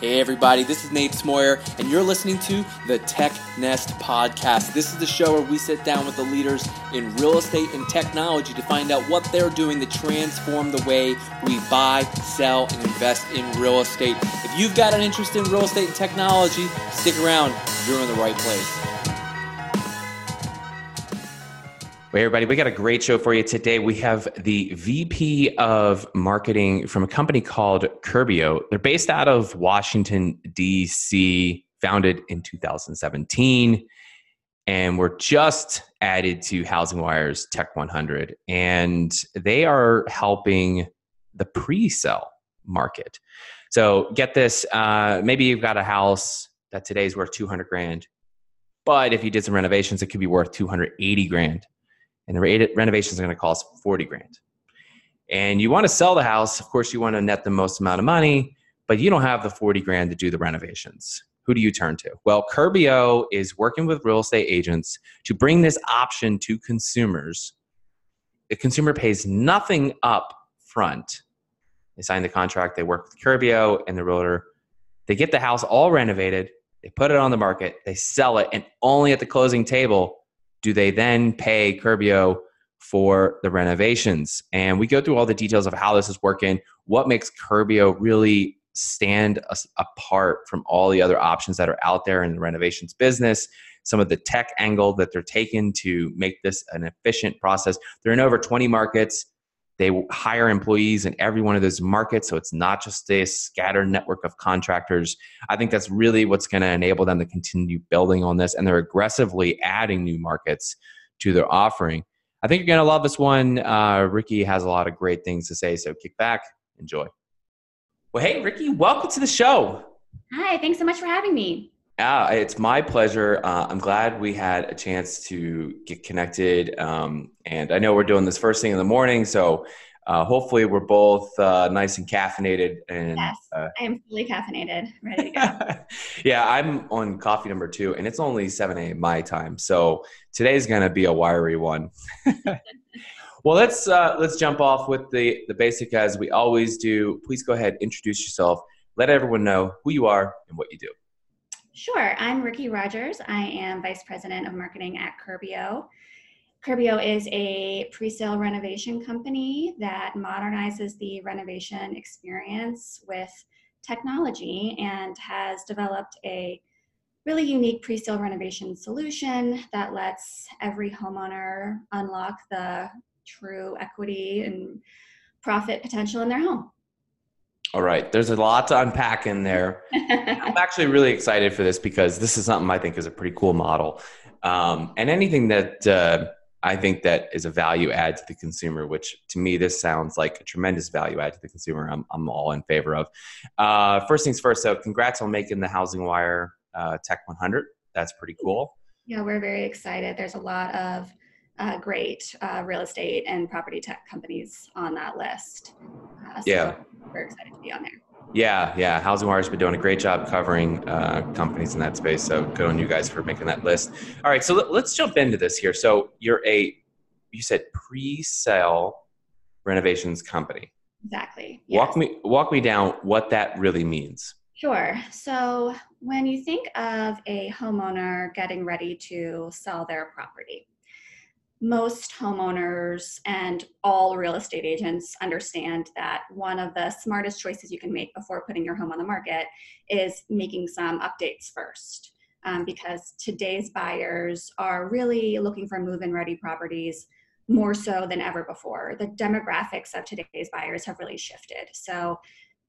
Hey, everybody, this is Nate Smoyer, and you're listening to the Tech Nest Podcast. This is the show where we sit down with the leaders in real estate and technology to find out what they're doing to transform the way we buy, sell, and invest in real estate. If you've got an interest in real estate and technology, stick around. You're in the right place. Hey, everybody, we got a great show for you today. We have the VP of marketing from a company called Curbio. They're based out of Washington, D.C., founded in 2017, and we're just added to Housing Wire's Tech 100. And they are helping the pre sale market. So, get this uh, maybe you've got a house that today's worth 200 grand, but if you did some renovations, it could be worth 280 grand and the renovations are going to cost 40 grand. And you want to sell the house, of course, you want to net the most amount of money, but you don't have the 40 grand to do the renovations. Who do you turn to? Well, Curbio is working with real estate agents to bring this option to consumers. The consumer pays nothing up front. They sign the contract, they work with Curbio and the realtor. They get the house all renovated, they put it on the market, they sell it, and only at the closing table do they then pay Curbio for the renovations? And we go through all the details of how this is working, what makes Curbio really stand apart from all the other options that are out there in the renovations business, some of the tech angle that they're taking to make this an efficient process. They're in over 20 markets. They hire employees in every one of those markets, so it's not just a scattered network of contractors. I think that's really what's going to enable them to continue building on this, and they're aggressively adding new markets to their offering. I think you're going to love this one. Uh, Rikki has a lot of great things to say, so kick back, enjoy. Well, hey, Rikki, welcome to the show. Hi, thanks so much for having me. Yeah, it's my pleasure. Uh, I'm glad we had a chance to get connected. Um, and I know we're doing this first thing in the morning, so uh, hopefully we're both uh, nice and caffeinated. And yes, uh, I am fully caffeinated, ready to go. yeah, I'm on coffee number two, and it's only 7 a.m. my time, so today's going to be a wiry one. well, let's uh, let's jump off with the the basic as we always do. Please go ahead, introduce yourself, let everyone know who you are and what you do. Sure. I'm Rikki Rogers. I am Vice President of Marketing at Curbio. Curbio is a pre-sale renovation company that modernizes the renovation experience with technology and has developed a really unique pre-sale renovation solution that lets every homeowner unlock the true equity and profit potential in their home. All right, there's a lot to unpack in there. I'm actually really excited for this because this is something I think is a pretty cool model, um, and anything that uh, I think that is a value add to the consumer, which to me this sounds like a tremendous value add to the consumer. I'm I'm all in favor of. Uh, first things first, so congrats on making the Housing Wire uh, Tech 100. That's pretty cool. Yeah, we're very excited. There's a lot of uh, great uh, real estate and property tech companies on that list. Uh, so yeah, we're excited to be on there. Yeah, yeah. Housing Wire's been doing a great job covering uh, companies in that space. So good on you guys for making that list. All right, so let, let's jump into this here. So you're a, you said pre-sale renovations company. Exactly. Yes. Walk me walk me down what that really means. Sure. So when you think of a homeowner getting ready to sell their property, most homeowners and all real estate agents understand that one of the smartest choices you can make before putting your home on the market is making some updates first. Um, because today's buyers are really looking for move in ready properties more so than ever before. The demographics of today's buyers have really shifted. So,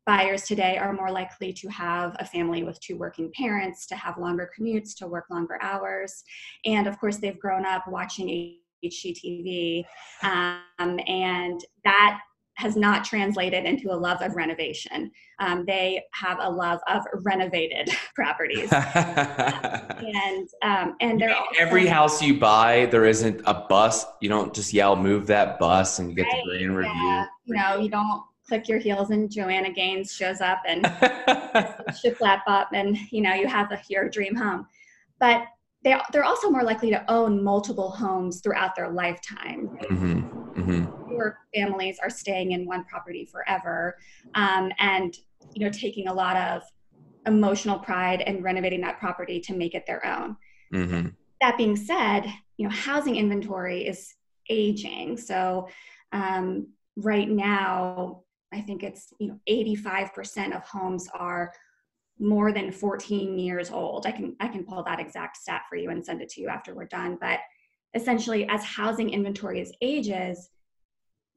buyers today are more likely to have a family with two working parents, to have longer commutes, to work longer hours. And of course, they've grown up watching HGTV, um, and that has not translated into a love of renovation. Um, they have a love of renovated properties, and um, and they're also, every house you buy, there isn't a bus. You don't just yell, "Move that bus," and you get right, the grand review. Yeah. You know, you don't click your heels and Joanna Gaines shows up and shiplap up, and you know you have a, your dream home. But they, they're also more likely to own multiple homes throughout their lifetime. Mm-hmm. Mm-hmm. Fewer families are staying in one property forever, um, and you know taking a lot of emotional pride and renovating that property to make it their own. Mm-hmm. That being said, you know, housing inventory is aging. So um, right now, I think it's you know 85% of homes are more than 14 years old. I can I can pull that exact stat for you and send it to you after we're done. But essentially, as housing inventory is ages,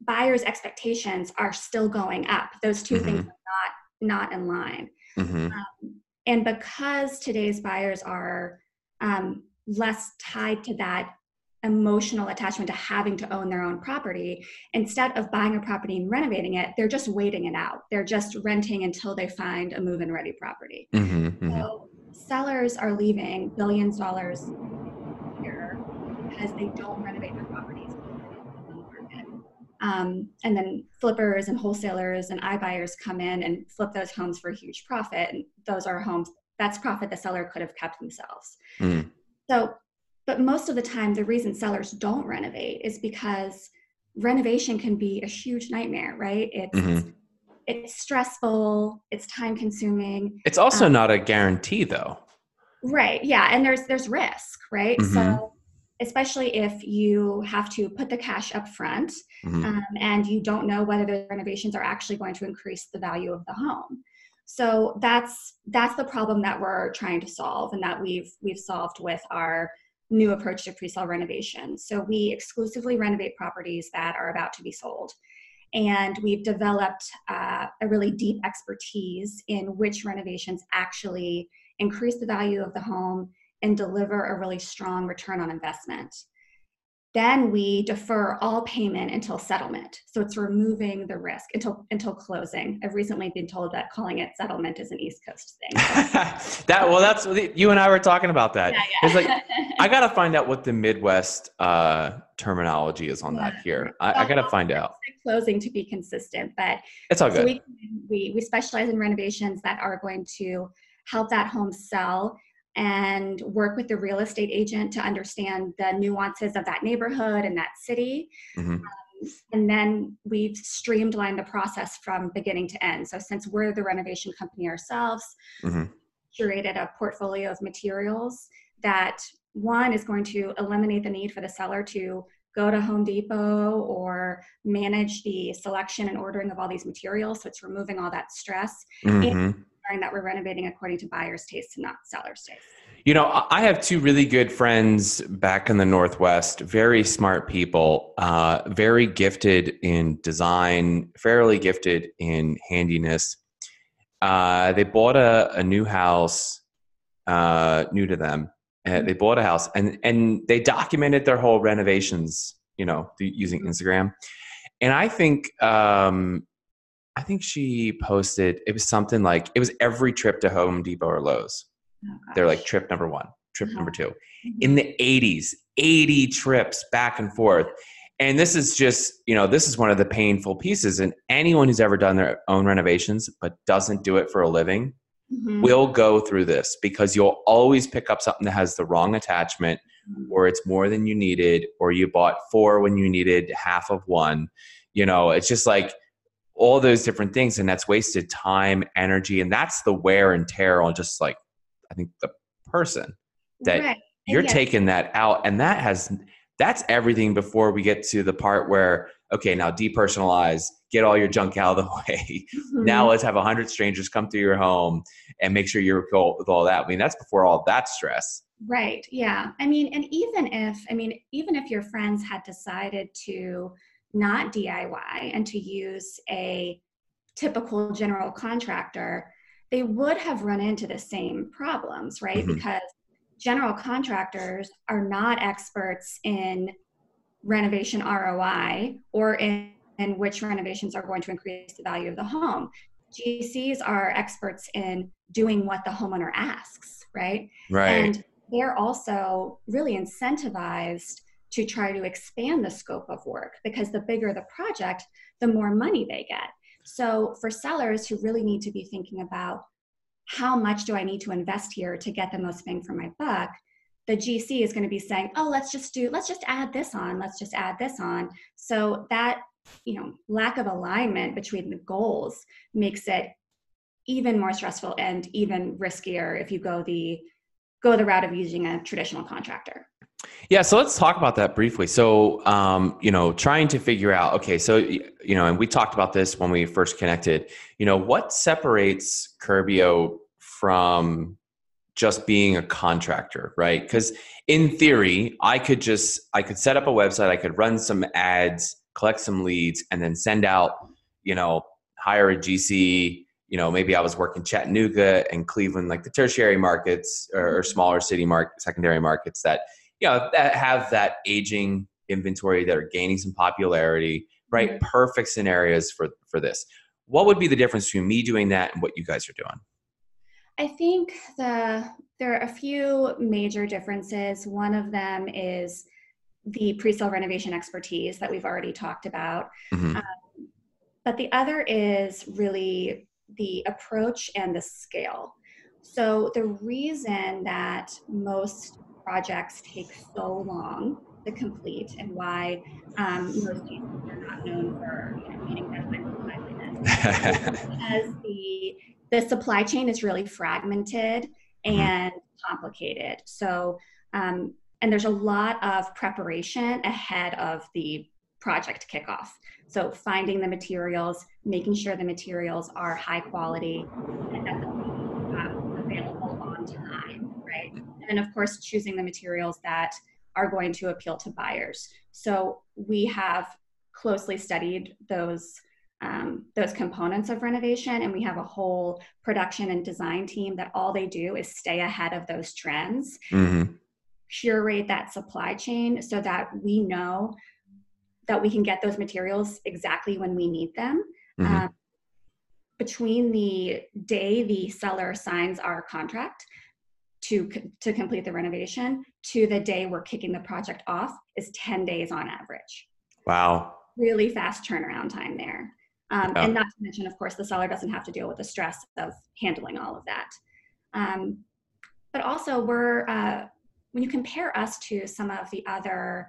buyers' expectations are still going up. Those 2 mm-hmm. things are not not in line. Mm-hmm. Um, and because today's buyers are um, less tied to that emotional attachment to having to own their own property. Instead of buying a property and renovating it they're just waiting it out. They're just renting until they find a move-in ready property. Mm-hmm, mm-hmm. so sellers are leaving billions of dollars here because they don't renovate their properties. Um, and then flippers and wholesalers and iBuyers come in and flip those homes for a huge profit. And those are homes that's profit the seller could have kept themselves. Mm. so but most of the time, the reason sellers don't renovate is because renovation can be a huge nightmare, right? It's mm-hmm. it's stressful, it's time consuming. It's also um, not a guarantee though. Right. Yeah, and there's there's risk, right? Mm-hmm. So especially if you have to put the cash up front mm-hmm. um, and you don't know whether the renovations are actually going to increase the value of the home so that's that's the problem that we're trying to solve and that we've we've solved with our new approach to pre-sale renovation. So we exclusively renovate properties that are about to be sold. And we've developed uh, a really deep expertise in which renovations actually increase the value of the home and deliver a really strong return on investment. Then we defer all payment until settlement. So it's removing the risk until until closing. I've recently been told that calling it settlement is an East Coast thing. that well, that's you and I were talking about that. Yeah, yeah. It's like I gotta find out what the Midwest uh, terminology is on yeah. that here. I, I gotta find out. Closing to be consistent, but it's all good. So we, we we specialize in renovations that are going to help that home sell and work with the real estate agent to understand the nuances of that neighborhood and that city. Mm-hmm. Um, and then we've streamlined the process from beginning to end. So, since we're the renovation company ourselves, mm-hmm. curated a portfolio of materials that one is going to eliminate the need for the seller to go to Home Depot or manage the selection and ordering of all these materials. So, it's removing all that stress. Mm-hmm. And ensuring that we're renovating according to buyer's taste and not seller's taste. You know, I have two really good friends back in the Northwest, very smart people, uh, very gifted in design, fairly gifted in handiness. Uh, they bought a, a new house, uh, new to them. Uh, they bought a house and, and they documented their whole renovations, you know, using Instagram. And I think um, I think she posted it was something like it was every trip to Home Depot or Lowe's. Oh, They're like trip number one, trip uh-huh. number 2 mm-hmm. In the 80s, 80 trips back and forth. And this is just, you know, this is one of the painful pieces. And anyone who's ever done their own renovations but doesn't do it for a living mm-hmm. will go through this because you'll always pick up something that has the wrong attachment mm-hmm. or it's more than you needed or you bought four when you needed half of one. You know, it's just like all those different things and that's wasted time energy and that's the wear and tear on just like i think the person that right. you're yes. taking that out and that has that's everything before we get to the part where okay now depersonalize get all your junk out of the way mm-hmm. now let's have 100 strangers come through your home and make sure you're cool with all that i mean that's before all that stress right yeah i mean and even if i mean even if your friends had decided to not DIY and to use a typical general contractor, they would have run into the same problems, right? Mm-hmm. Because general contractors are not experts in renovation ROI or in, in which renovations are going to increase the value of the home. GCs are experts in doing what the homeowner asks, right? Right. And they're also really incentivized to try to expand the scope of work because the bigger the project, the more money they get. So, for sellers who really need to be thinking about how much do I need to invest here to get the most bang for my buck, the GC is going to be saying, "Oh, let's just do let's just add this on, let's just add this on." So that, you know, lack of alignment between the goals makes it even more stressful and even riskier if you go the go the route of using a traditional contractor. Yeah, so let's talk about that briefly. So, um, you know, trying to figure out, okay, so, you know, and we talked about this when we first connected, you know, what separates Curbio from just being a contractor, right? Because in theory, I could just, I could set up a website, I could run some ads, collect some leads, and then send out, you know, hire a GC, you know, maybe I was working Chattanooga and Cleveland, like the tertiary markets or, or smaller city market, secondary markets that, you know, that have that aging inventory that are gaining some popularity, right? Mm-hmm. Perfect scenarios for, for this. What would be the difference between me doing that and what you guys are doing? I think the there are a few major differences. One of them is the pre-sale renovation expertise that we've already talked about. Mm-hmm. Um, but the other is really the approach and the scale. So, the reason that most projects take so long to complete and why um, most agencies are not known for you know, meeting deadlines because the the supply chain is really fragmented mm-hmm. and complicated. So, um, and there's a lot of preparation ahead of the project kickoff. So finding the materials, making sure the materials are high quality and um, available on time, right? And then of course choosing the materials that are going to appeal to buyers. So we have closely studied those um, those components of renovation, and we have a whole production and design team that all they do is stay ahead of those trends, mm-hmm. curate that supply chain so that we know that we can get those materials exactly when we need them. Mm-hmm. Um, between the day the seller signs our contract to to complete the renovation to the day we're kicking the project off is 10 days on average. Wow. Really fast turnaround time there. Um, yeah. And not to mention, of course, the seller doesn't have to deal with the stress of handling all of that. Um, but also, we're uh, when you compare us to some of the other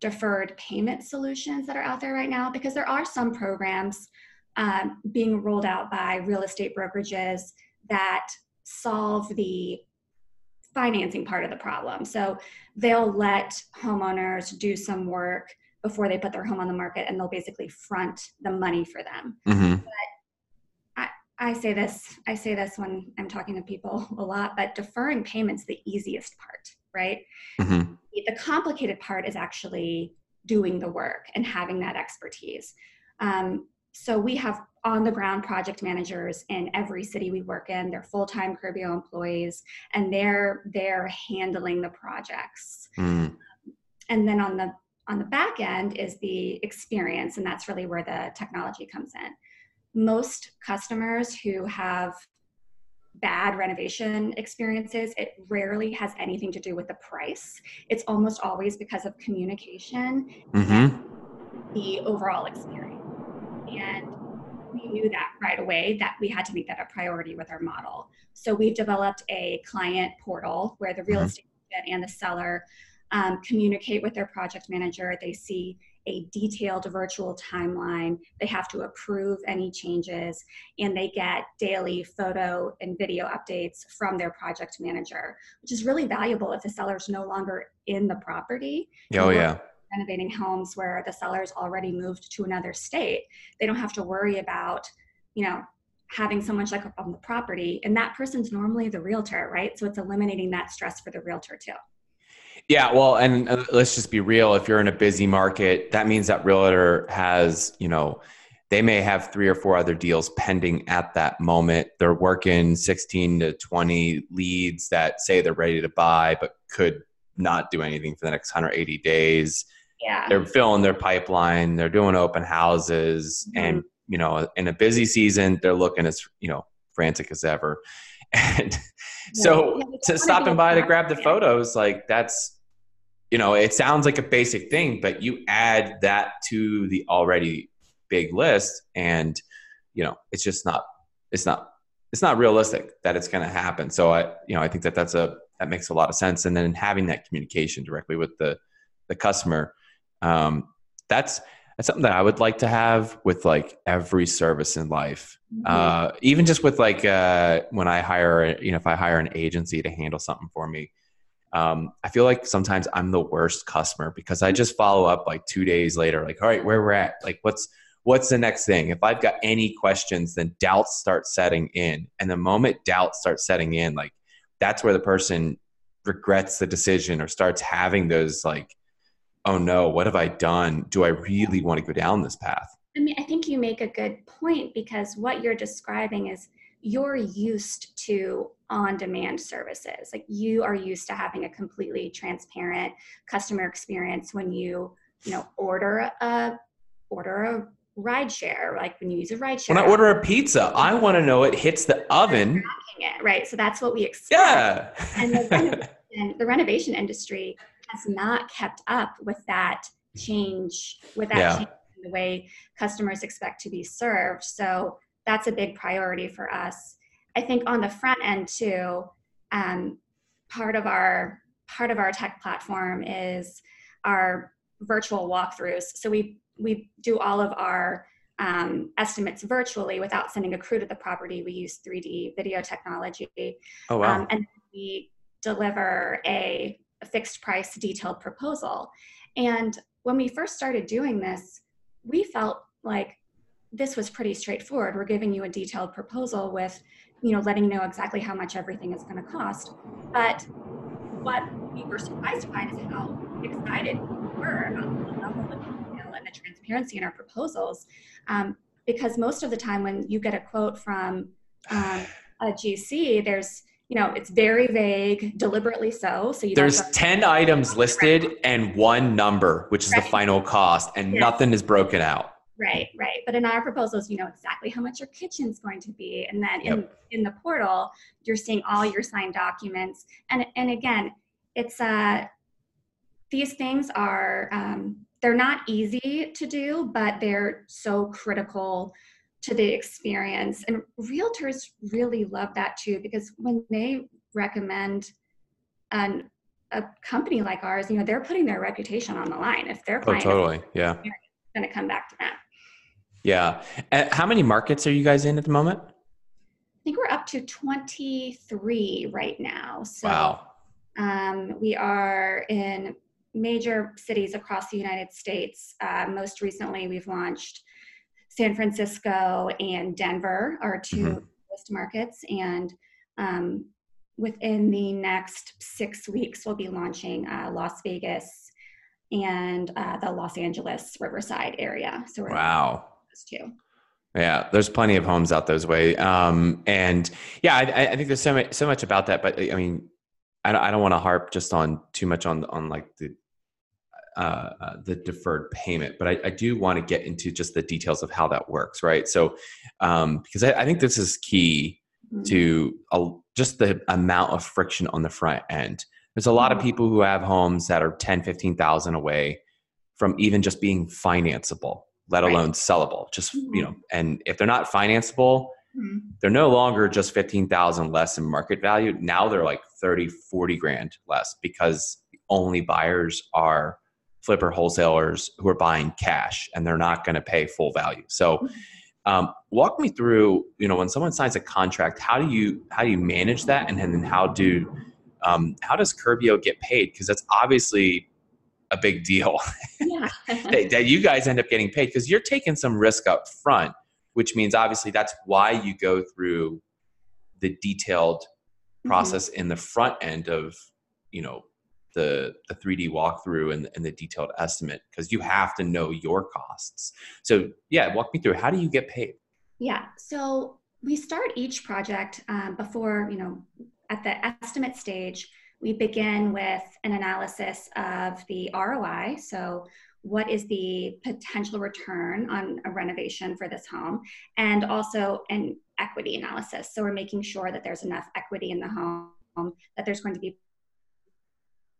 deferred payment solutions that are out there right now because there are some programs um, being rolled out by real estate brokerages that solve the financing part of the problem. So they'll let homeowners do some work before they put their home on the market and they'll basically front the money for them. Mm-hmm. But I, I say this, I say this when I'm talking to people a lot, but deferring payments the easiest part, right? Mm-hmm the complicated part is actually doing the work and having that expertise. Um, so we have on the ground project managers in every city we work in. They're full time Curbio employees, and they're they're handling the projects. Mm. And then on the on the back end is the experience, and that's really where the technology comes in. Most customers who have bad renovation experiences, it rarely has anything to do with the price. It's almost always because of communication mm-hmm. the overall experience. And we knew that right away that we had to make that a priority with our model. So we've developed a client portal where the real mm-hmm. estate and the seller um, communicate with their project manager. They see a detailed virtual timeline. They have to approve any changes, and they get daily photo and video updates from their project manager, which is really valuable if the seller's no longer in the property. Oh, yeah. Renovating homes where the seller's already moved to another state. They don't have to worry about, you know, having someone check up on the property. And that person's normally the realtor, right? So it's eliminating that stress for the realtor too. Yeah, well, and uh, let's just be real. If you're in a busy market, that means that realtor has, you know, they may have three or four other deals pending at that moment. They're working 16 to 20 leads that say they're ready to buy, but could not do anything for the next 180 days. Yeah. They're filling their pipeline, they're doing open houses, mm-hmm. and, you know, in a busy season, they're looking as, you know, frantic as ever. And yeah. so yeah, to stopping by to grab the photos, like that's you know, it sounds like a basic thing, but you add that to the already big list and you know, it's just not it's not it's not realistic that it's going to happen. So I, you know, I think that that's a that makes a lot of sense. And then having that communication directly with the the customer, um, that's That's something that I would like to have with like every service in life. Mm-hmm. Uh, even just with like uh, when I hire, you know, if I hire an agency to handle something for me, um, I feel like sometimes I'm the worst customer because I just follow up like two days later, like, all right, where we're at, like, what's what's the next thing? If I've got any questions, then doubts start setting in, and the moment doubts start setting in, like, that's where the person regrets the decision or starts having those like, oh no, what have I done? Do I really want to go down this path? I mean, I think you make a good point because what you're describing is you're used to on demand services. Like you are used to having a completely transparent customer experience when you, you know, order a order a ride share, like when you use a ride share. When I order a pizza, I want to know it hits the oven. It, right. So that's what we expect. Yeah. and the renovation, the renovation industry has not kept up with that change, with that Yeah. change in the way customers expect to be served. So that's a big priority for us. I think on the front end too, um, part of our part of our tech platform is our virtual walkthroughs. So we we do all of our um, estimates virtually without sending a crew to the property. We use 3D video technology, Oh wow. um, and we deliver a, a fixed price detailed proposal. And when we first started doing this, we felt like this was pretty straightforward. We're giving you a detailed proposal with, you know, letting you know exactly how much everything is going to cost. But what we were surprised to find is how excited we were about the level of detail and the transparency in our proposals. Um, because most of the time, when you get a quote from um, a GC, there's you know it's very vague, deliberately so. So you There's go- 10 items listed and one number, which is the final cost, and Yes. nothing is broken out. Right, right. But in our proposals, you know exactly how much your kitchen's going to be, and then in in the portal, you're seeing all your signed documents. And and again, it's uh these things are um, they're not easy to do, but they're so critical to the experience. And realtors really love that too because when they recommend an a company like ours, you know, they're putting their reputation on the line. If their Oh, totally. Yeah. going to come back to them. Yeah. And how many markets are you guys in at the moment? I think we're up to 23 right now. So Wow. um, we are in major cities across the United States. Uh, most recently, we've launched San Francisco and Denver, are 2 Mhm. newest markets. And um, within the next six weeks, we'll be launching uh, Las Vegas and uh, the Los Angeles Riverside area. So we're Wow. those two. Yeah, there's plenty of homes out those way, um, and yeah, I, I think there's so much, so much about that. But I mean, I don't, I don't want to harp just on too much on on like the uh, uh, the deferred payment, but I, I do want to get into just the details of how that works, right? So, um, because I, I think this is key Mhm. to uh, just the amount of friction on the front end. There's a lot of Mhm. people who have homes that are 10, 15,000 away from even just being financeable, let Right. alone sellable. Just, you Mhm. know, and if they're not financeable, they're no longer just 15,000 less in market value. Now they're like 30, 40 grand less because only buyers are flipper wholesalers who are buying cash and they're not going to pay full value. So, um, walk me through, you know, when someone signs a contract, how do you, how do you manage that? And then how do, um, how does Curbio get paid? Cause that's obviously a big deal Yeah. that, that you guys end up getting paid because you're taking some risk up front, which means obviously that's why you go through the detailed Mm-hmm. process in the front end of you know the the 3D walkthrough and, and the detailed estimate because you have to know your costs. So yeah, walk me through how do you get paid? Yeah. So we start each project um, before, you know, at the estimate stage, we begin with an analysis of the ROI. So, what is the potential return on a renovation for this home? And also an equity analysis. So, we're making sure that there's enough equity in the home, that there's going to be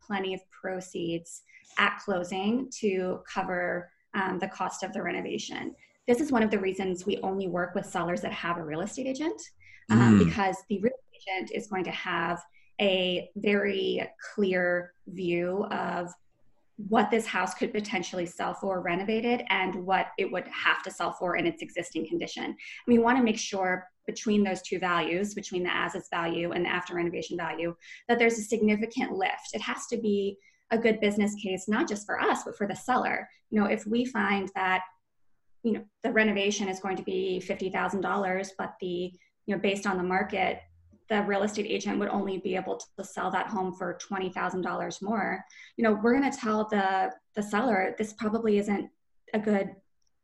plenty of proceeds at closing to cover um, the cost of the renovation this is one of the reasons we only work with sellers that have a real estate agent um, Mm. because the real estate agent is going to have a very clear view of what this house could potentially sell for renovated and what it would have to sell for in its existing condition. We want to make sure between those two values, between the as value and the after renovation value, that there's a significant lift. It has to be a good business case, not just for us, but for the seller. You know, if we find that, you know, the renovation is going to be $50,000, but the, you know, based on the market, the real estate agent would only be able to sell that home for $20,000 more, you know, we're going to tell the, the seller, this probably isn't a good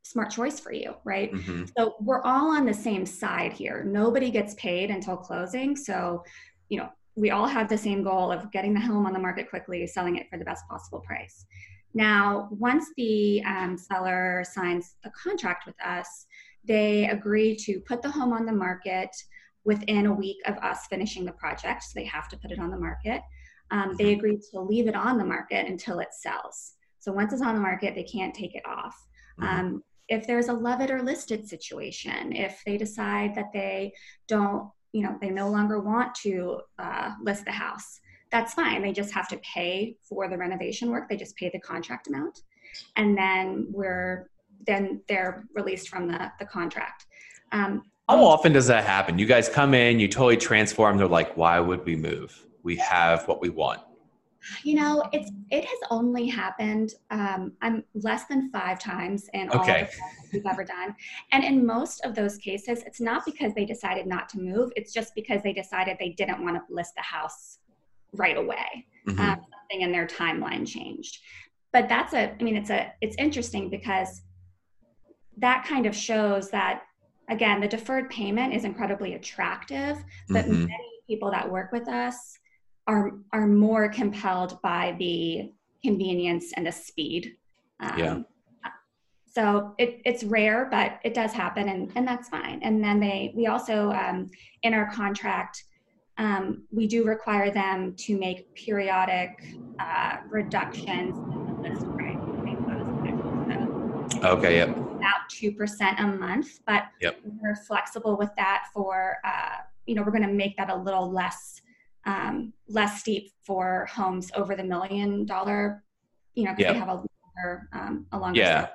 smart choice for you, right? Mm-hmm. So we're all on the same side here. Nobody gets paid until closing. So, you know, we all have the same goal of getting the home on the market quickly, selling it for the best possible price. Now, once the um, seller signs the contract with us, they agree to put the home on the market within a week of us finishing the project. So they have to put it on the market. Um, they mm-hmm. agree to leave it on the market until it sells. So once it's on the market, they can't take it off. Mm-hmm. Um, if there's a it or listed situation, if they decide that they don't, you know, they no longer want to uh, list the house, that's fine. They just have to pay for the renovation work. They just pay the contract amount, and then we're then they're released from the the contract. Um, how often does that happen? You guys come in, you totally transform. They're like, why would we move? We have what we want. You know, it's it has only happened. Um, I'm less than five times in all okay. the we've ever done, and in most of those cases, it's not because they decided not to move. It's just because they decided they didn't want to list the house right away. Mm-hmm. Um, something in their timeline changed. But that's a. I mean, it's a. It's interesting because that kind of shows that again, the deferred payment is incredibly attractive, but mm-hmm. many people that work with us are are more compelled by the convenience and the speed. Um, yeah. So it, it's rare, but it does happen, and, and that's fine. And then they we also um, in our contract um, we do require them to make periodic uh, reductions in the list price. Okay. Yep about 2% a month, but yep. we're flexible with that for, uh, you know, we're going to make that a little less, um, less steep for homes over the million dollar, you know, because yep. they have a longer, um, a longer yeah.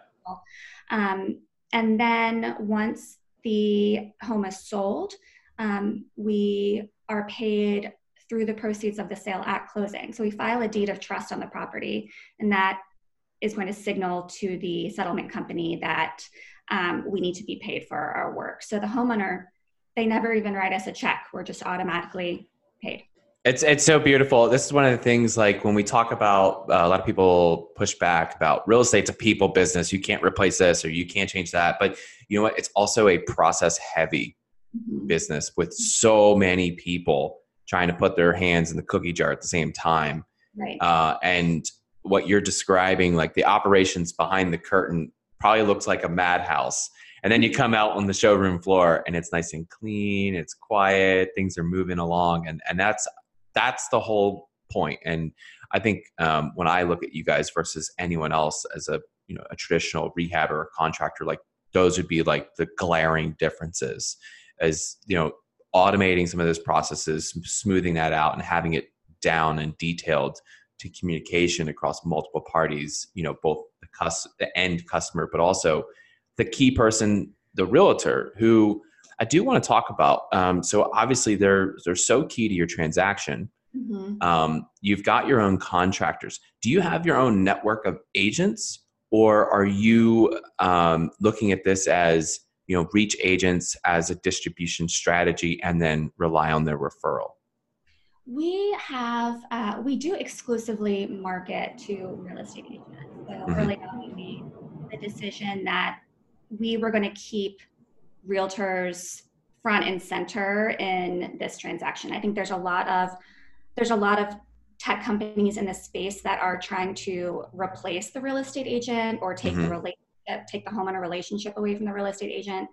Um, and then once the home is sold, um, we are paid through the proceeds of the sale at closing. So we file a deed of trust on the property, and that is going to signal to the settlement company that um, we need to be paid for our work. So the homeowner, they never even write us a check. We're just automatically paid. It's it's so beautiful. This is one of the things like when we talk about uh, a lot of people push back about real estate's a people business. You can't replace this or you can't change that. But you know what? It's also a process heavy mm-hmm. business with so many people trying to put their hands in the cookie jar at the same time. Right. Uh, and what you're describing, like the operations behind the curtain, probably looks like a madhouse. And then you come out on the showroom floor and it's nice and clean, it's quiet, things are moving along, and and that's that's the whole point. And I think um, when I look at you guys versus anyone else as a you know a traditional rehab or a contractor, like those would be like the glaring differences. As you know, automating some of those processes, smoothing that out, and having it down and detailed to communication across multiple parties you know both the cus- the end customer but also the key person the realtor who i do want to talk about um, so obviously they're they're so key to your transaction mm-hmm. um, you've got your own contractors do you have your own network of agents or are you um, looking at this as you know reach agents as a distribution strategy and then rely on their referral we have, uh, we do exclusively market to real estate agents. So mm-hmm. early on, we made the decision that we were going to keep realtors front and center in this transaction. I think there's a lot of there's a lot of tech companies in this space that are trying to replace the real estate agent or take mm-hmm. the relationship, take the homeowner relationship away from the real estate agent,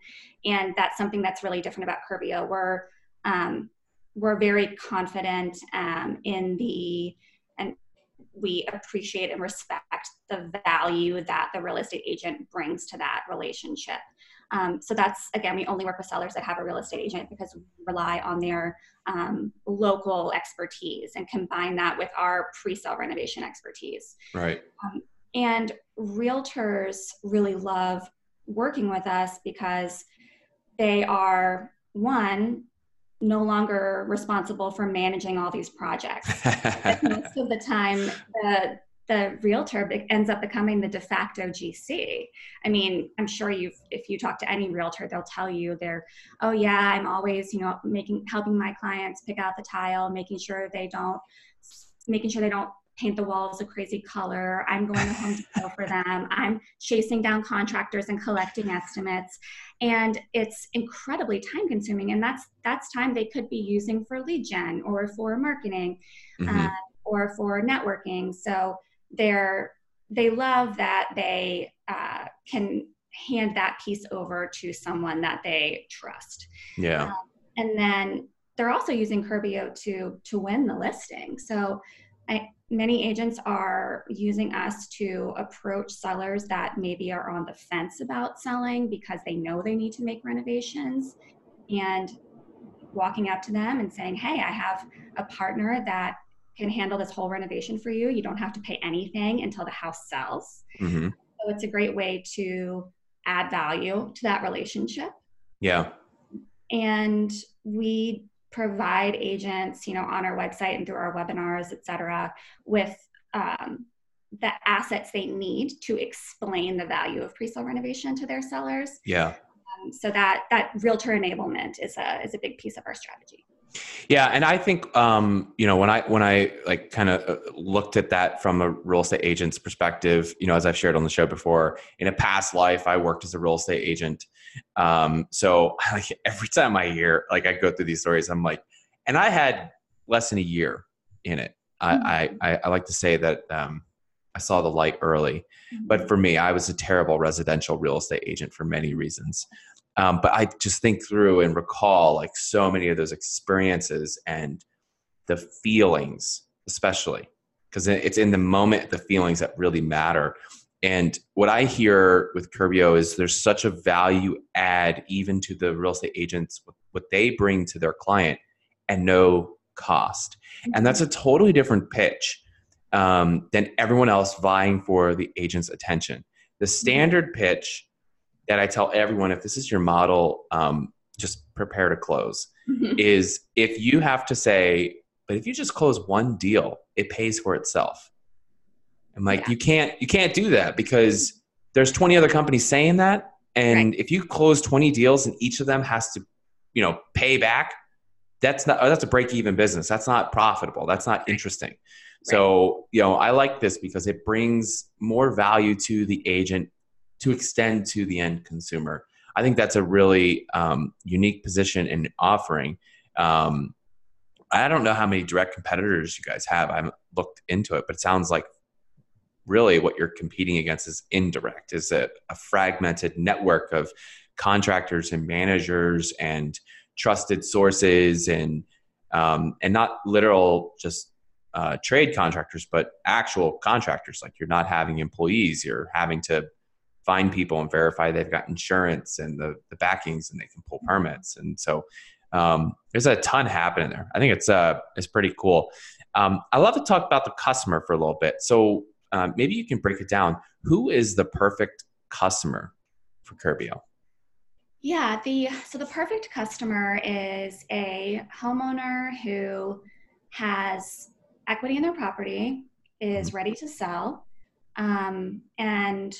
and that's something that's really different about Curbio. We're um, we're very confident um, in the and we appreciate and respect the value that the real estate agent brings to that relationship. Um, so that's again, we only work with sellers that have a real estate agent because we rely on their um, local expertise and combine that with our pre-sale renovation expertise. Right. Um, and realtors really love working with us because they are one no longer responsible for managing all these projects. most of the time, the the realtor ends up becoming the de facto GC. I mean, I'm sure you've if you talk to any realtor, they'll tell you they're, oh yeah, I'm always you know making helping my clients pick out the tile, making sure they don't making sure they don't paint the walls a crazy color. I'm going to Home Depot for them. I'm chasing down contractors and collecting estimates. And it's incredibly time consuming. And that's that's time they could be using for lead gen or for marketing mm-hmm. uh, or for networking. So they're they love that they uh, can hand that piece over to someone that they trust. Yeah. Um, and then they're also using Curbio to to win the listing. So I, many agents are using us to approach sellers that maybe are on the fence about selling because they know they need to make renovations and walking up to them and saying, Hey, I have a partner that can handle this whole renovation for you. You don't have to pay anything until the house sells. Mm-hmm. So it's a great way to add value to that relationship. Yeah. And we provide agents, you know, on our website and through our webinars, et cetera, with um, the assets they need to explain the value of pre-sale renovation to their sellers. Yeah. Um, so that that realtor enablement is a is a big piece of our strategy. Yeah, and I think um, you know when I when I like kind of uh, looked at that from a real estate agent's perspective, you know, as I've shared on the show before, in a past life I worked as a real estate agent. Um, so like every time I hear like I go through these stories, I'm like, and I had less than a year in it. I mm-hmm. I, I, like to say that um, I saw the light early, but mm-hmm. for me, I was a terrible residential real estate agent for many reasons. Um, but I just think through and recall like so many of those experiences and the feelings, especially because it's in the moment, the feelings that really matter. And what I hear with Curbio is there's such a value add even to the real estate agents, what they bring to their client and no cost. And that's a totally different pitch um, than everyone else vying for the agent's attention. The standard pitch that I tell everyone if this is your model, um, just prepare to close. Mm-hmm. Is if you have to say, but if you just close one deal, it pays for itself. I'm like, yeah. you can't you can't do that because there's 20 other companies saying that, and right. if you close 20 deals and each of them has to, you know, pay back, that's not that's a break even business. That's not profitable. That's not interesting. Right. So, you know, I like this because it brings more value to the agent to extend to the end consumer. I think that's a really um, unique position and offering. Um, I don't know how many direct competitors you guys have. I haven't looked into it, but it sounds like really what you're competing against is indirect. Is it a fragmented network of contractors and managers and trusted sources and um, and not literal just uh, trade contractors, but actual contractors. Like you're not having employees, you're having to find people and verify they've got insurance and the, the backings and they can pull permits. And so um, there's a ton happening there. I think it's uh, it's pretty cool. Um, I love to talk about the customer for a little bit. So um, maybe you can break it down. Who is the perfect customer for Curbio? Yeah, the so the perfect customer is a homeowner who has equity in their property, is mm-hmm. ready to sell, um, and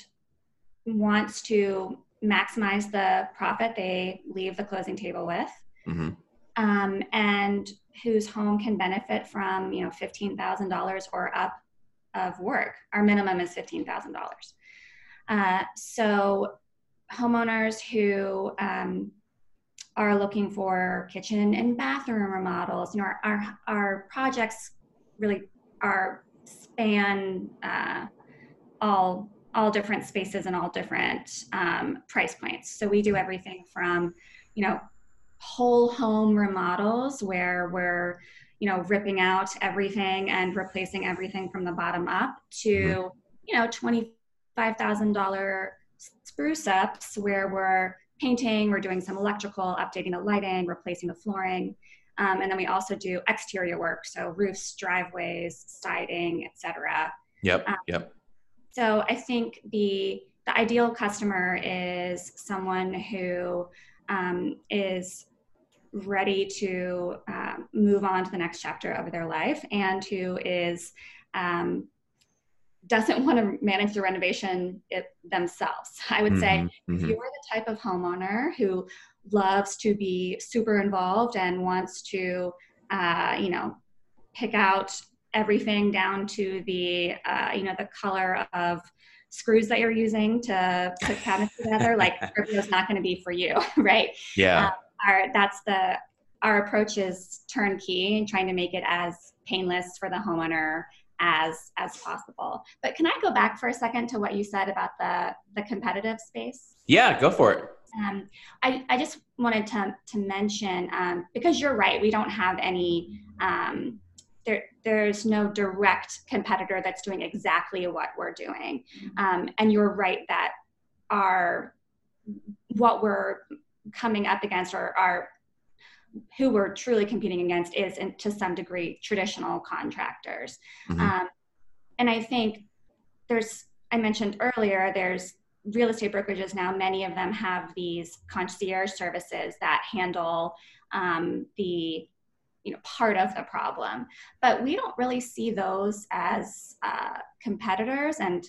wants to maximize the profit they leave the closing table with, mm-hmm. um, and whose home can benefit from you know fifteen thousand dollars or up of work. Our minimum is fifteen thousand dollars. Uh, so homeowners who um, are looking for kitchen and bathroom remodels, you know, our our, our projects really are span uh, all all different spaces and all different um, price points. So we do everything from, you know, whole home remodels where we're, you know, ripping out everything and replacing everything from the bottom up to, mm-hmm. you know, twenty five thousand dollar spruce ups where we're painting, we're doing some electrical, updating the lighting, replacing the flooring. Um, and then we also do exterior work, so roofs, driveways, siding, etc. Yep. Um, yep. So I think the the ideal customer is someone who um, is ready to uh, move on to the next chapter of their life and who is um, doesn't want to manage the renovation it, themselves. I would mm-hmm, say mm-hmm. if you're the type of homeowner who loves to be super involved and wants to, uh, you know, pick out everything down to the, uh, you know, the color of screws that you're using to put cabinets together, like is not going to be for you, right? Yeah. Um, our, that's the our approach is turnkey and trying to make it as painless for the homeowner as as possible. But can I go back for a second to what you said about the the competitive space? Yeah, go for it. Um, I, I just wanted to, to mention um, because you're right, we don't have any um, there, there's no direct competitor that's doing exactly what we're doing. Um, and you're right that our what we're coming up against or our who we're truly competing against is in, to some degree traditional contractors mm-hmm. um, and i think there's i mentioned earlier there's real estate brokerages now many of them have these concierge services that handle um, the you know part of the problem but we don't really see those as uh, competitors and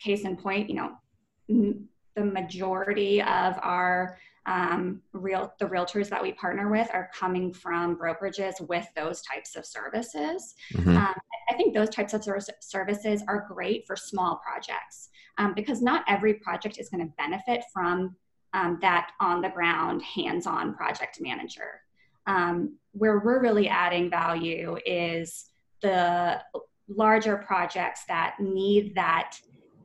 case in point you know m- the majority of our um, real the realtors that we partner with are coming from brokerages with those types of services. Mm-hmm. Um, I think those types of services are great for small projects um, because not every project is going to benefit from um, that on the ground hands on project manager. Where we're really adding value is the larger projects that need that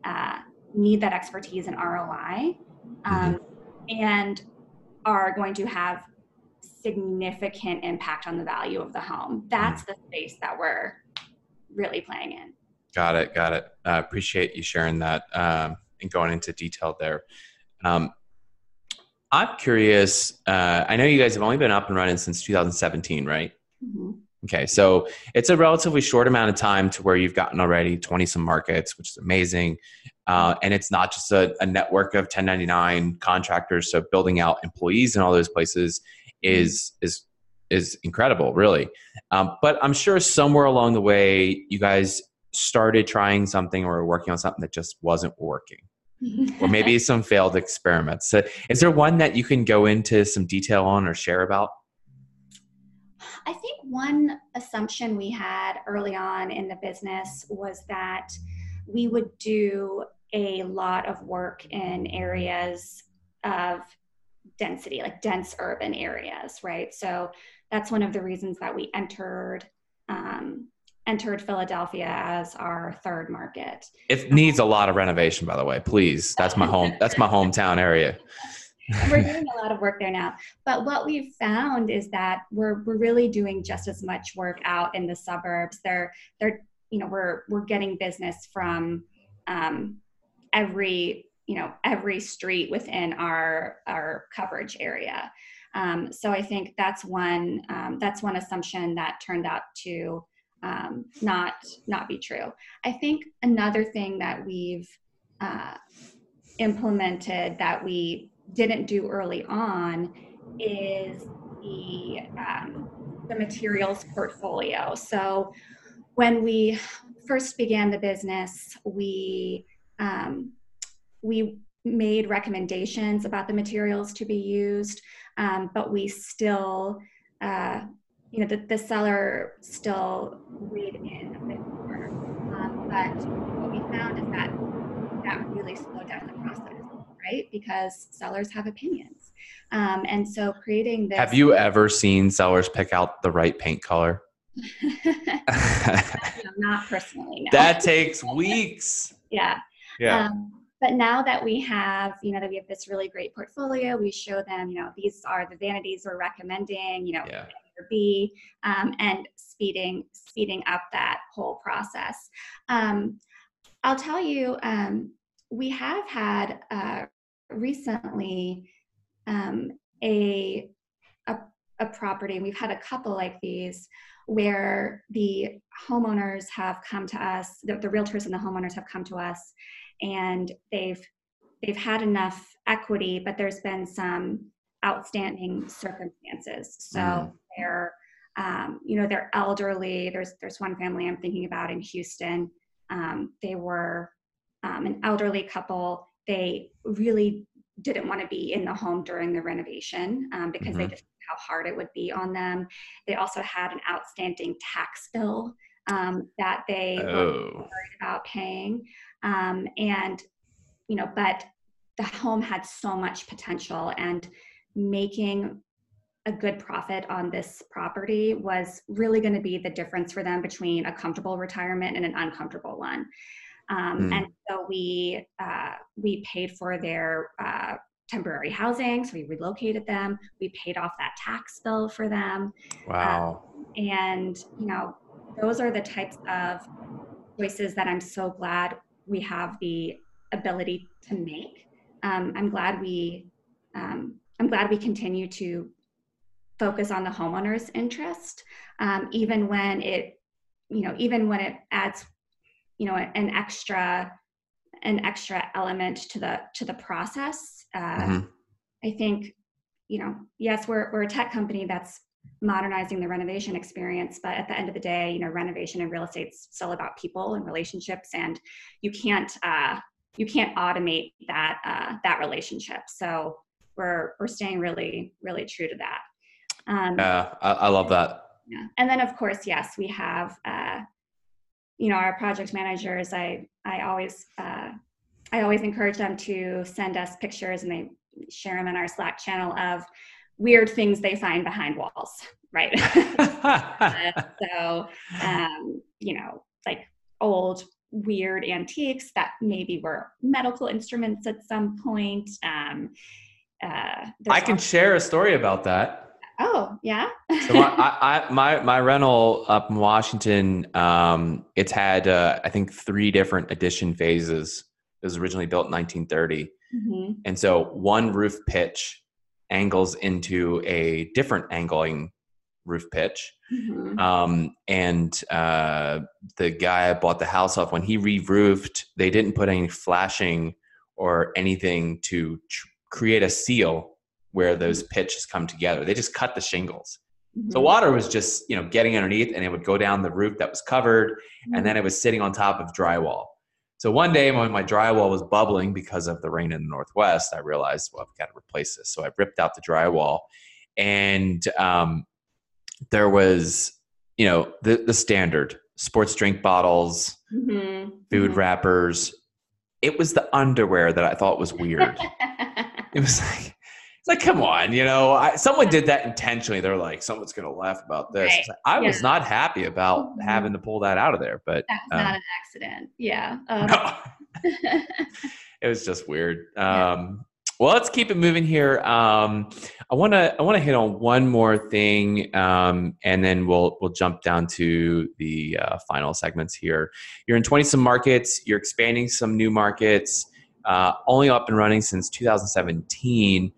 uh, need that expertise and ROI, um, mm-hmm. and are going to have significant impact on the value of the home. That's mm-hmm. the space that we're really playing in. Got it. Got it. I uh, appreciate you sharing that um, and going into detail there. Um, I'm curious. Uh, I know you guys have only been up and running since 2017, right? Mm-hmm. Okay, so it's a relatively short amount of time to where you've gotten already 20 some markets, which is amazing. Uh, and it's not just a, a, network of 1099 contractors. So building out employees in all those places is is is incredible, really. Um, but I'm sure somewhere along the way, you guys started trying something or working on something that just wasn't working. Or maybe some failed experiments. So is there one that you can go into some detail on or share about? I think one assumption we had early on in the business was that we would do a lot of work in areas of density, like dense urban areas, right? So that's one of the reasons that we entered um, entered Philadelphia as our third market. It needs a lot of renovation, by the way. Please, that's my home. That's my hometown area. we're doing a lot of work there now. But what we've found is that we're we're really doing just as much work out in the suburbs. They're they're you know we're we're getting business from um, every you know every street within our our coverage area. Um, so I think that's one um, that's one assumption that turned out to um, not not be true. I think another thing that we've uh, implemented that we didn't do early on is the um, the materials portfolio. So when we first began the business, we um, we made recommendations about the materials to be used, um, but we still, uh, you know, the, the seller still weighed in a bit more. Um, but what we found is that that really slowed down the process right? Because sellers have opinions. Um, and so creating this. Have you ever seen sellers pick out the right paint color? no, not personally. No. That takes weeks. yeah. Yeah. Um, but now that we have, you know, that we have this really great portfolio, we show them, you know, these are the vanities we're recommending, you know, yeah. B, um, and speeding speeding up that whole process. Um, I'll tell you, um, we have had uh, recently um, a, a a property, and we've had a couple like these where the homeowners have come to us, the, the realtors and the homeowners have come to us, and they've they've had enough equity, but there's been some outstanding circumstances. So mm. They're um, you know they're elderly. There's there's one family I'm thinking about in Houston. Um, they were um, an elderly couple. They really didn't want to be in the home during the renovation um, because mm-hmm. they just how hard it would be on them. They also had an outstanding tax bill um, that they oh. were worried about paying, um, and you know, but the home had so much potential and making a good profit on this property was really going to be the difference for them between a comfortable retirement and an uncomfortable one. Um, mm. And so we uh, we paid for their uh, temporary housing, so we relocated them. We paid off that tax bill for them. Wow! Um, and you know, those are the types of choices that I'm so glad we have the ability to make. Um, I'm glad we um, I'm glad we continue to focus on the homeowner's interest, um, even when it, you know, even when it adds, you know, an extra, an extra element to the to the process. Uh, mm-hmm. I think, you know, yes, we're we're a tech company that's modernizing the renovation experience, but at the end of the day, you know, renovation and real estate's still about people and relationships, and you can't uh, you can't automate that uh, that relationship. So we're we're staying really really true to that. Um, yeah, I, I, love that. Yeah, and then of course, yes, we have uh, you know our project managers. I I always uh, I always encourage them to send us pictures, and they share them in our Slack channel of weird things they find behind walls. Right. uh, so um, you know, like old weird antiques that maybe were medical instruments at some point. Um, uh, I can share a story about that. Oh yeah. so my, I, I, my my rental up in Washington, um, it's had uh, I think three different addition phases. It was originally built in 1930, mm-hmm. and so one roof pitch angles into a different angling roof pitch. Mm-hmm. Um, and uh, the guy I bought the house off when he re-roofed, they didn't put any flashing or anything to tr- create a seal where those pitches come together. They just cut the shingles. Mm-hmm. So water was just you know getting underneath, and it would go down the roof that was covered, mm-hmm. and then it was sitting on top of drywall. So one day when my drywall was bubbling because of the rain in the northwest, I realized, well, I've got to replace this. So I ripped out the drywall, and um, there was, you know, the the standard sports drink bottles, mm-hmm. food mm-hmm. wrappers. It was the underwear that I thought was weird. it was like like, come on, you know, I, someone did that intentionally. They're like, someone's going to laugh about this. Right. I yeah. was not happy about mm-hmm. having to pull that out of there, but that's um, not an accident. Yeah. Um. No. it was just weird. Um, well, let's keep it moving here. Um, I want to I want to hit on one more thing, um, and then we'll we'll jump down to the uh, final segments here. You're in 20 some markets. You're expanding some new markets. Uh, only up and running since 2017,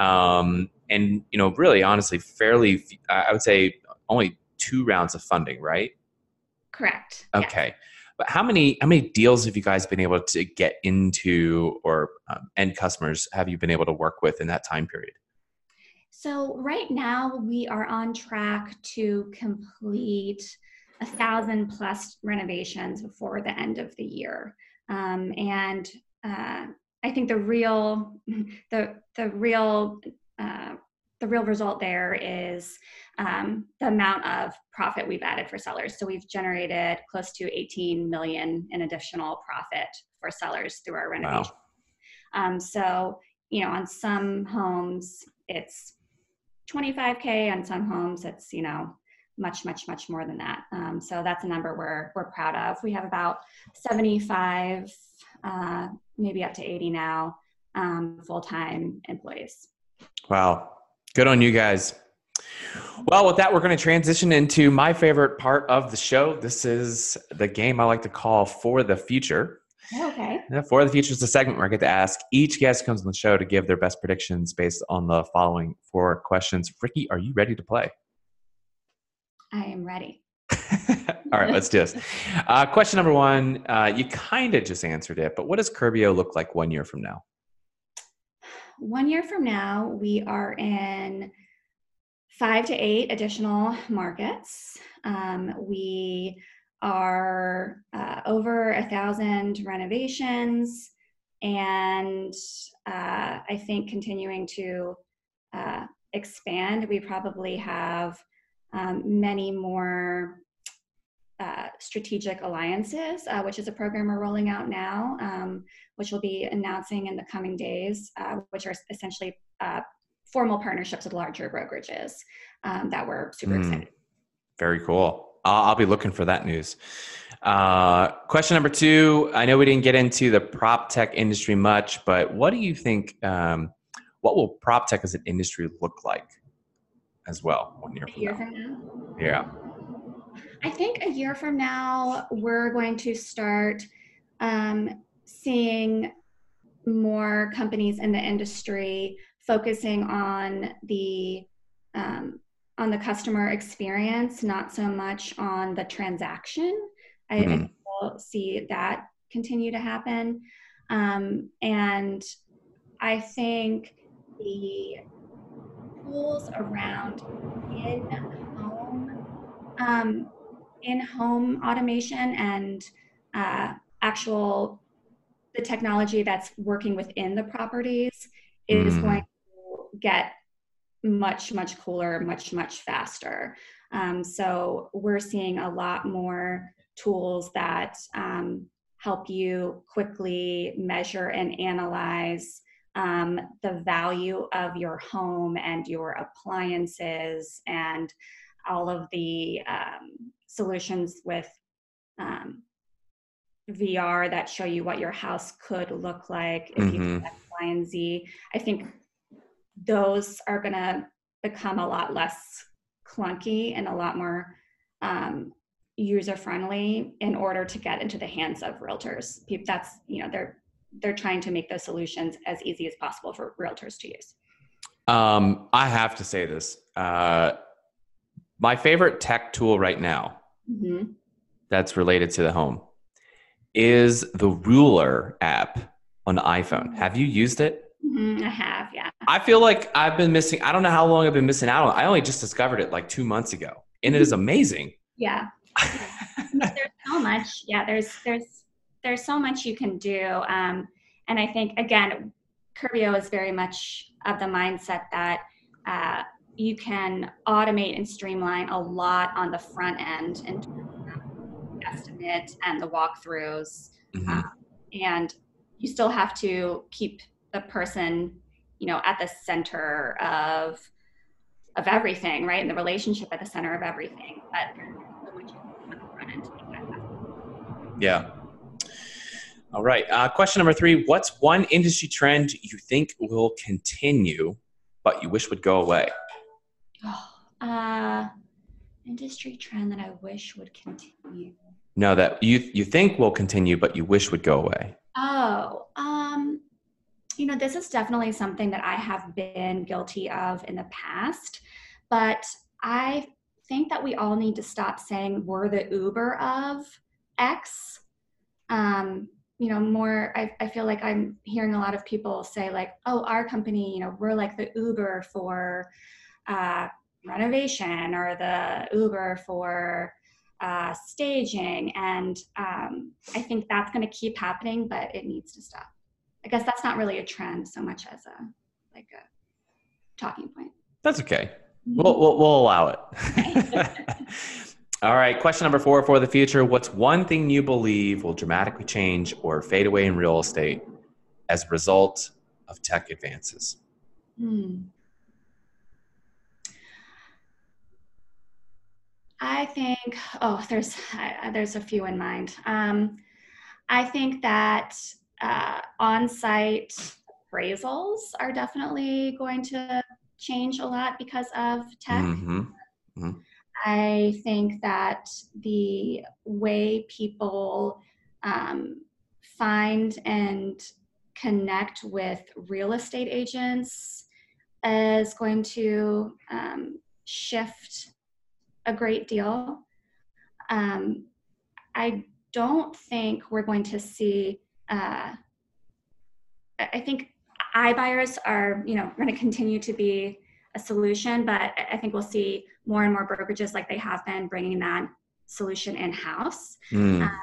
um, and you know, really, honestly, fairly. I would say only two rounds of funding, right? Correct. Okay. But how many how many deals have you guys been able to get into, or um, end customers have you been able to work with in that time period? So right now we are on track to complete a thousand plus renovations before the end of the year, um, and uh, I think the real the the real uh, the real result there is um, the amount of profit we've added for sellers. So we've generated close to 18 million in additional profit for sellers through our renovation. Wow. Um, so you know, on some homes it's 25k. On some homes it's you know much much much more than that. Um, so that's a number we're we're proud of. We have about 75, uh, maybe up to 80 now, um, full time employees. Wow, good on you guys. Well, with that, we're going to transition into my favorite part of the show. This is the game I like to call For the Future. Okay. For the Future is a segment where I get to ask each guest comes on the show to give their best predictions based on the following four questions. Rikki, are you ready to play? I am ready. All right, let's do this. Uh, question number one. Uh, you kind of just answered it, but what does Curbio look like one year from now? One year from now, we are in five to eight additional markets. Um, we are uh, over a thousand renovations and uh, I think continuing to uh, expand. We probably have um, many more uh, strategic alliances, uh, which is a program we're rolling out now, um, which we'll be announcing in the coming days, uh, which are essentially uh, formal partnerships with larger brokerages um, that we're super mm, excited. Very cool. I'll, I'll, be looking for that news. Uh, question number two. I know we didn't get into the prop tech industry much, but what do you think? Um, what will prop tech as an industry look like as well one year, from, year now? from now? Yeah. I think a year from now, we're going to start um, seeing more companies in the industry focusing on the um, on the customer experience, not so much on the transaction. I, mm-hmm. I will see that continue to happen, um, and I think the tools around in home um, in home automation and uh, actual the technology that's working within the properties is mm. going to get much much cooler much much faster um, so we're seeing a lot more tools that um, help you quickly measure and analyze um, the value of your home and your appliances and all of the um, solutions with um, VR that show you what your house could look like if mm-hmm. you X, Y, and Z. I think those are going to become a lot less clunky and a lot more um, user friendly in order to get into the hands of realtors. That's you know they're they're trying to make those solutions as easy as possible for realtors to use. Um, I have to say this. Uh, my favorite tech tool right now mm-hmm. that's related to the home is the Ruler app on the iPhone. Mm-hmm. Have you used it? Mm-hmm, I have, yeah. I feel like I've been missing. I don't know how long I've been missing out on. I only just discovered it like two months ago, and it is mm-hmm. amazing. Yeah, there's so much. Yeah, there's there's there's so much you can do, um, and I think again, Curbio is very much of the mindset that uh, you can automate and streamline a lot on the front end and estimate and the walkthroughs. Mm-hmm. Um, and you still have to keep the person, you know, at the center of of everything, right? And the relationship at the center of everything. But yeah. All right. Uh, question number three What's one industry trend you think will continue, but you wish would go away? Uh, industry trend that I wish would continue. No, that you you think will continue, but you wish would go away. Oh, um, you know, this is definitely something that I have been guilty of in the past, but I think that we all need to stop saying we're the Uber of X. Um, you know, more, I, I feel like I'm hearing a lot of people say, like, oh, our company, you know, we're like the Uber for uh, renovation or the Uber for uh, staging. And um, I think that's going to keep happening, but it needs to stop. I guess that's not really a trend so much as a like a talking point. That's okay. Mm-hmm. We'll, we'll, we'll allow it. All right. Question number four for the future. What's one thing you believe will dramatically change or fade away in real estate as a result of tech advances? Hmm. I think, oh, there's there's a few in mind. Um, I think that uh, on-site appraisals are definitely going to change a lot because of tech. Mm-hmm. Mm-hmm. I think that the way people um, find and connect with real estate agents is going to um, shift a great deal. Um, I don't think we're going to see. Uh, I think iBuyers are, you know, going to continue to be a solution, but I think we'll see more and more brokerages like they have been bringing that solution in house. Mm. Um,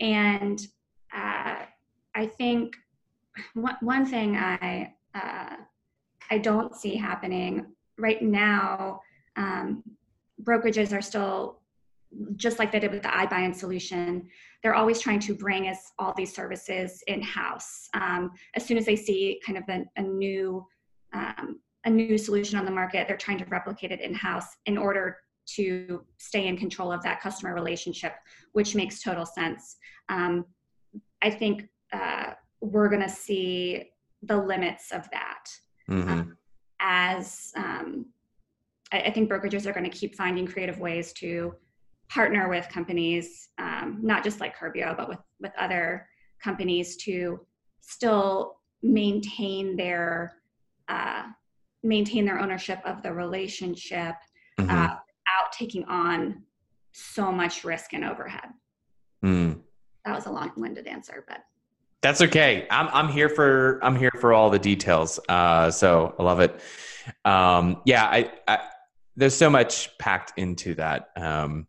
and uh, I think one, one thing I uh, I don't see happening right now. Um, brokerages are still just like they did with the iBuying solution. They're always trying to bring us all these services in house. Um, as soon as they see kind of a, a new um, a new solution on the market, they're trying to replicate it in house in order to stay in control of that customer relationship, which makes total sense. Um, I think uh, we're going to see the limits of that mm-hmm. um, as um, I, I, think brokerages are going to keep finding creative ways to partner with companies, um, not just like Curbio, but with with other companies to still maintain their uh, maintain their ownership of the relationship mm-hmm. uh, without taking on so much risk and overhead. Mm. That was a long-winded answer, but that's okay. I'm I'm here for I'm here for all the details. Uh, so I love it. Um, yeah, I, I, there's so much packed into that. Um,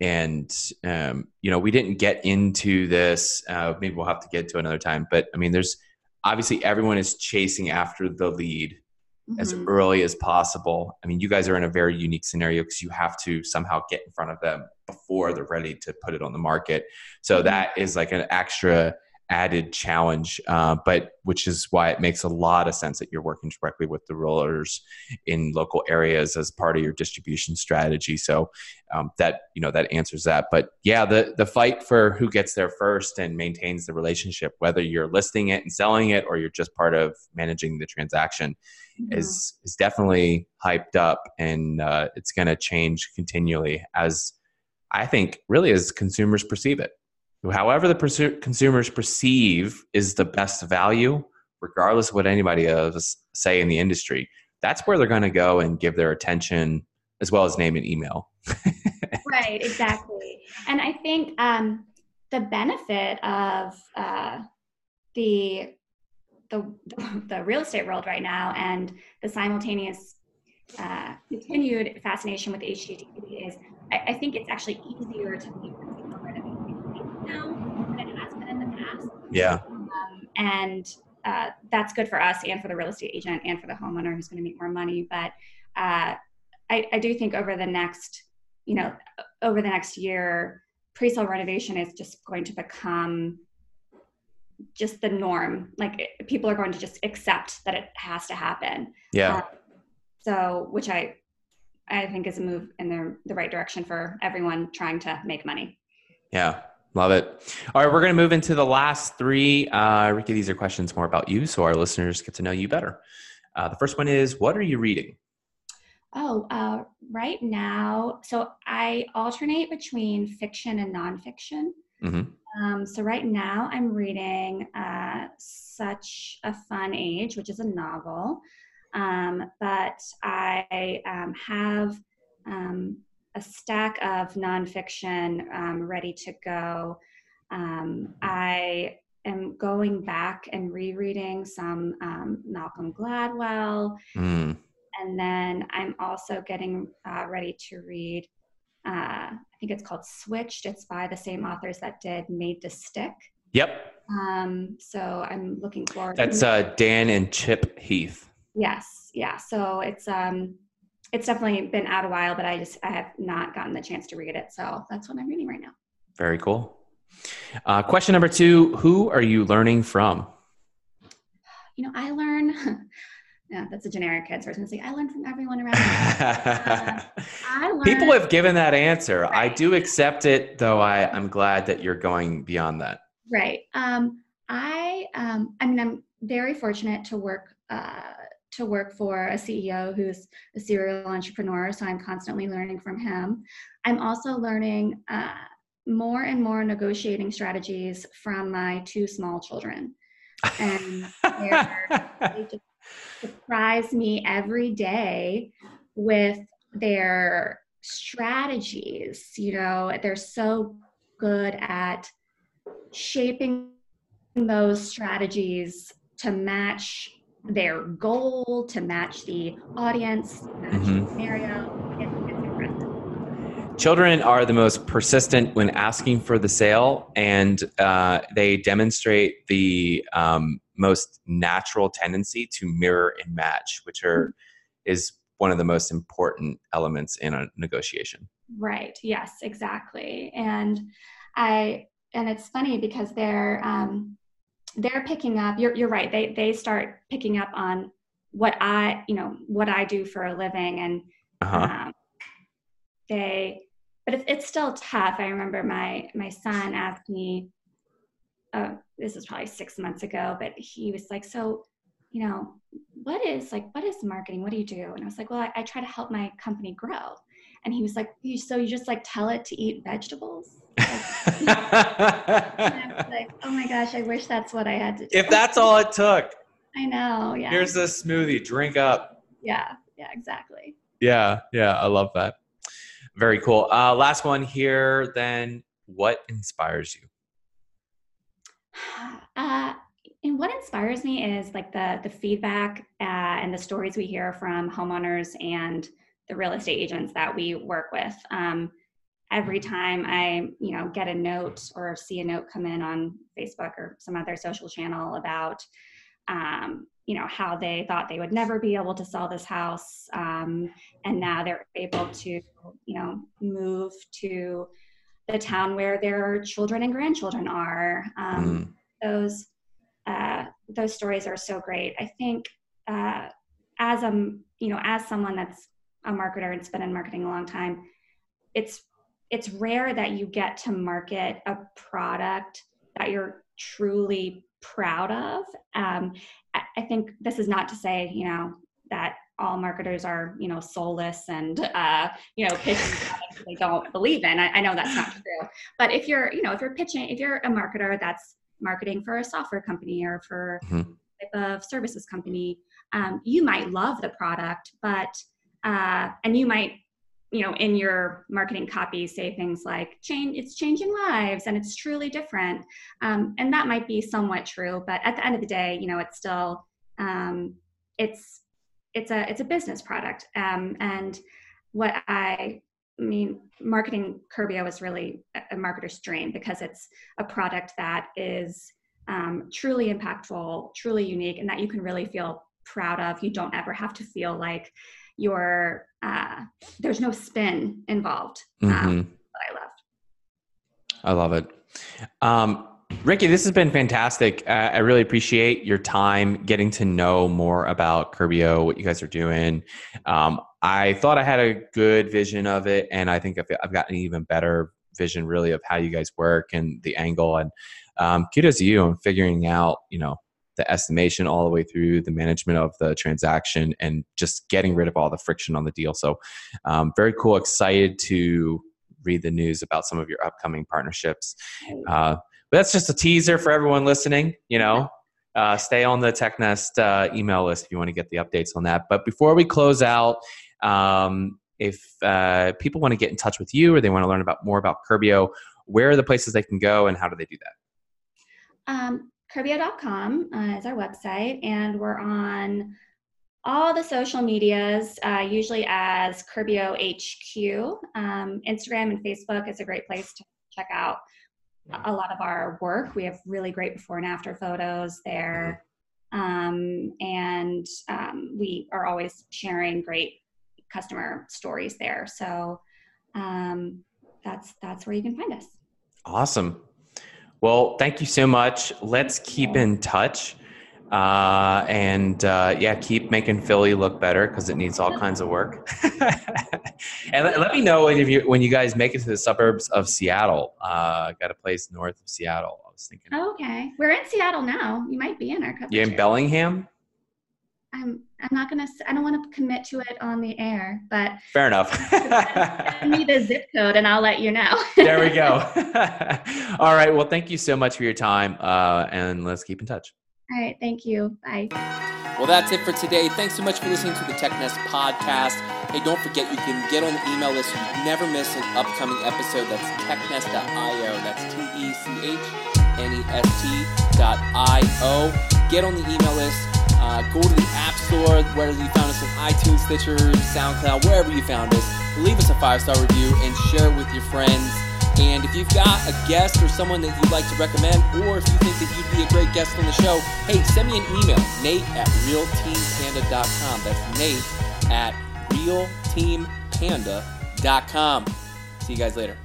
and um, you know, we didn't get into this. Uh, maybe we'll have to get to another time. But I mean, there's obviously everyone is chasing after the lead mm-hmm. as early as possible. I mean, you guys are in a very unique scenario because you have to somehow get in front of them before they're ready to put it on the market. So mm-hmm. that is like an extra added challenge, uh, but which is why it makes a lot of sense that you're working directly with the rollers in local areas as part of your distribution strategy. So um, that you know that answers that. But yeah, the the fight for who gets there first and maintains the relationship, whether you're listing it and selling it or you're just part of managing the transaction, mm-hmm. is is definitely hyped up, and uh, it's going to change continually as I think really as consumers perceive it however the consumers perceive is the best value, regardless of what anybody else say in the industry, that's where they're going to go and give their attention as well as name and email. right, exactly. And I think um, the benefit of uh, the, the the real estate world right now and the simultaneous uh, continued fascination with HGTV is I, I, think it's actually easier to meet now than it has been in the past. Yeah. Um, and uh, that's good for us and for the real estate agent and for the homeowner who's going to make more money. But uh, I, I do think over the next, you know, over the next year, pre-sale renovation is just going to become just the norm. Like it, people are going to just accept that it has to happen. Yeah. Uh, so, which I, I think is a move in the the right direction for everyone trying to make money. Yeah. Love it. All right, we're going to move into the last three. Uh, Rikki, these are questions more about you, so our listeners get to know you better. Uh, the first one is What are you reading? Oh, uh, right now, so I alternate between fiction and nonfiction. Mm-hmm. Um, so right now, I'm reading uh, Such a Fun Age, which is a novel. Um, but I um, have um, a stack of nonfiction um, ready to go. Um, I am going back and rereading some um, Malcolm Gladwell. Mm. And then I'm also getting uh, ready to read, uh, I think it's called Switched. It's by the same authors that did Made to Stick. Yep. Um, so I'm looking forward. That's uh, Dan and Chip Heath. Yes. Yeah. So it's um, it's definitely been out a while, but I just I have not gotten the chance to read it, so that's what I'm reading right now. Very cool. Uh, question number two: Who are you learning from? You know, I learn. yeah, that's a generic answer. I was going to say I learn from everyone around. uh, learn, People have given that answer. Right. I do accept it, though. I I'm glad that you're going beyond that. Right. Um, I um, I mean, I'm very fortunate to work. Uh, to work for a CEO who's a serial entrepreneur, so I'm constantly learning from him. I'm also learning uh, more and more negotiating strategies from my two small children. And they just surprise me every day with their strategies. You know, they're so good at shaping those strategies to match their goal, to match the audience, match mm-hmm. the scenario. Children are the most persistent when asking for the sale, and uh, they demonstrate the um, most natural tendency to mirror and match, which are mm-hmm. is one of the most important elements in a negotiation. Right. Yes. Exactly. And I and it's funny because they're um, they're picking up. You're you're right. They they start picking up on what I you know what I do for a living, and uh-huh. um, they. But it's it's still tough. I remember my my son asked me. Uh, this was probably six months ago, but he was like, "So, you know, what is like what is marketing? What do you do?" And I was like, "Well, I, I try to help my company grow." And he was like, "So you just like tell it to eat vegetables?" Like, oh my gosh, I wish that's what I had to do. If that's all it took. I know. Yeah. Here's the smoothie. Drink up. Yeah. Yeah. Exactly. Yeah. Yeah. I love that. Very cool. Uh, last one here. Then, what inspires you? Uh, and what inspires me is like the the feedback uh, and the stories we hear from homeowners and the real estate agents that we work with. Um, every time I, you know, get a note or see a note come in on Facebook or some other social channel about, um, you know, how they thought they would never be able to sell this house, um, and now they're able to, you know, move to the town where their children and grandchildren are. Um, mm. Those uh, those stories are so great. I think uh, as a you know as someone that's a marketer and has been in marketing a long time, it's it's rare that you get to market a product that you're truly proud of. Um, I think this is not to say, you know, that all marketers are, you know, soulless and, uh, you know, pitching they don't believe in. I, I, know that's not true. But if you're, you know, if you're pitching, if you're a marketer that's marketing for a software company or for mm-hmm. type of services company, um, you might love the product, but, uh, and you might you know in your marketing copy say things like change it's changing lives and it's truly different. Um, and that might be somewhat true but at the end of the day you know it's still um, it's it's a it's a business product. Um, and what i mean marketing curbio is really a marketer's dream because it's a product that is um, truly impactful truly unique and that you can really feel proud of. You don't ever have to feel like your uh, there's no spin involved. Um, mm-hmm. I loved. I love it. Um, Rikki, this has been fantastic. Uh, I really appreciate your time getting to know more about Curbio, what you guys are doing. Um, I thought I had a good vision of it, and I think I've, I've got an even better vision, really, of how you guys work and the angle. And um, kudos to you on figuring out, you know, the estimation all the way through the management of the transaction and just getting rid of all the friction on the deal. So, um, very cool. Excited to read the news about some of your upcoming partnerships. Uh, but that's just a teaser for everyone listening. You know, uh, stay on the TechNest uh, email list if you want to get the updates on that. But before we close out, um, if uh, people want to get in touch with you or they want to learn about more about Curbio, where are the places they can go and how do they do that? Um, Curbio.com uh, is our website, and we're on all the social medias, uh, usually as Curbio HQ. Um, Instagram and Facebook is a great place to check out a lot of our work. We have really great before and after photos there. Um, and um, we are always sharing great customer stories there. So um, that's that's where you can find us. Awesome. Well, thank you so much. Let's keep in touch. Uh, and uh, yeah, keep making Philly look better because it needs all kinds of work. and let, let, me know if you, when you guys make it to the suburbs of Seattle. Uh, got a place north of Seattle. I was thinking. okay, we're in Seattle now. You might be in our. Country. You in Bellingham? I'm I'm not gonna I don't want to commit to it on the air, but fair enough. send me the zip code and I'll let you know. there we go. All right. Well, thank you so much for your time, uh, and let's keep in touch. All right. Thank you. Bye. Well, that's it for today. Thanks so much for listening to the TechNest podcast. Hey, don't forget you can get on the email list so you never miss an upcoming episode. That's technest.io. That's T E C H N E S T.io. Get on the email list. Uh, go to the App Store, whether you found us on iTunes, Stitcher, SoundCloud, wherever you found us. Leave us a five star review and share it with your friends. And if you've got a guest or someone that you'd like to recommend, or if you think that you'd be a great guest on the show, hey, send me an email, nate at realteampanda.com. That's nate at realteampanda.com. See you guys later.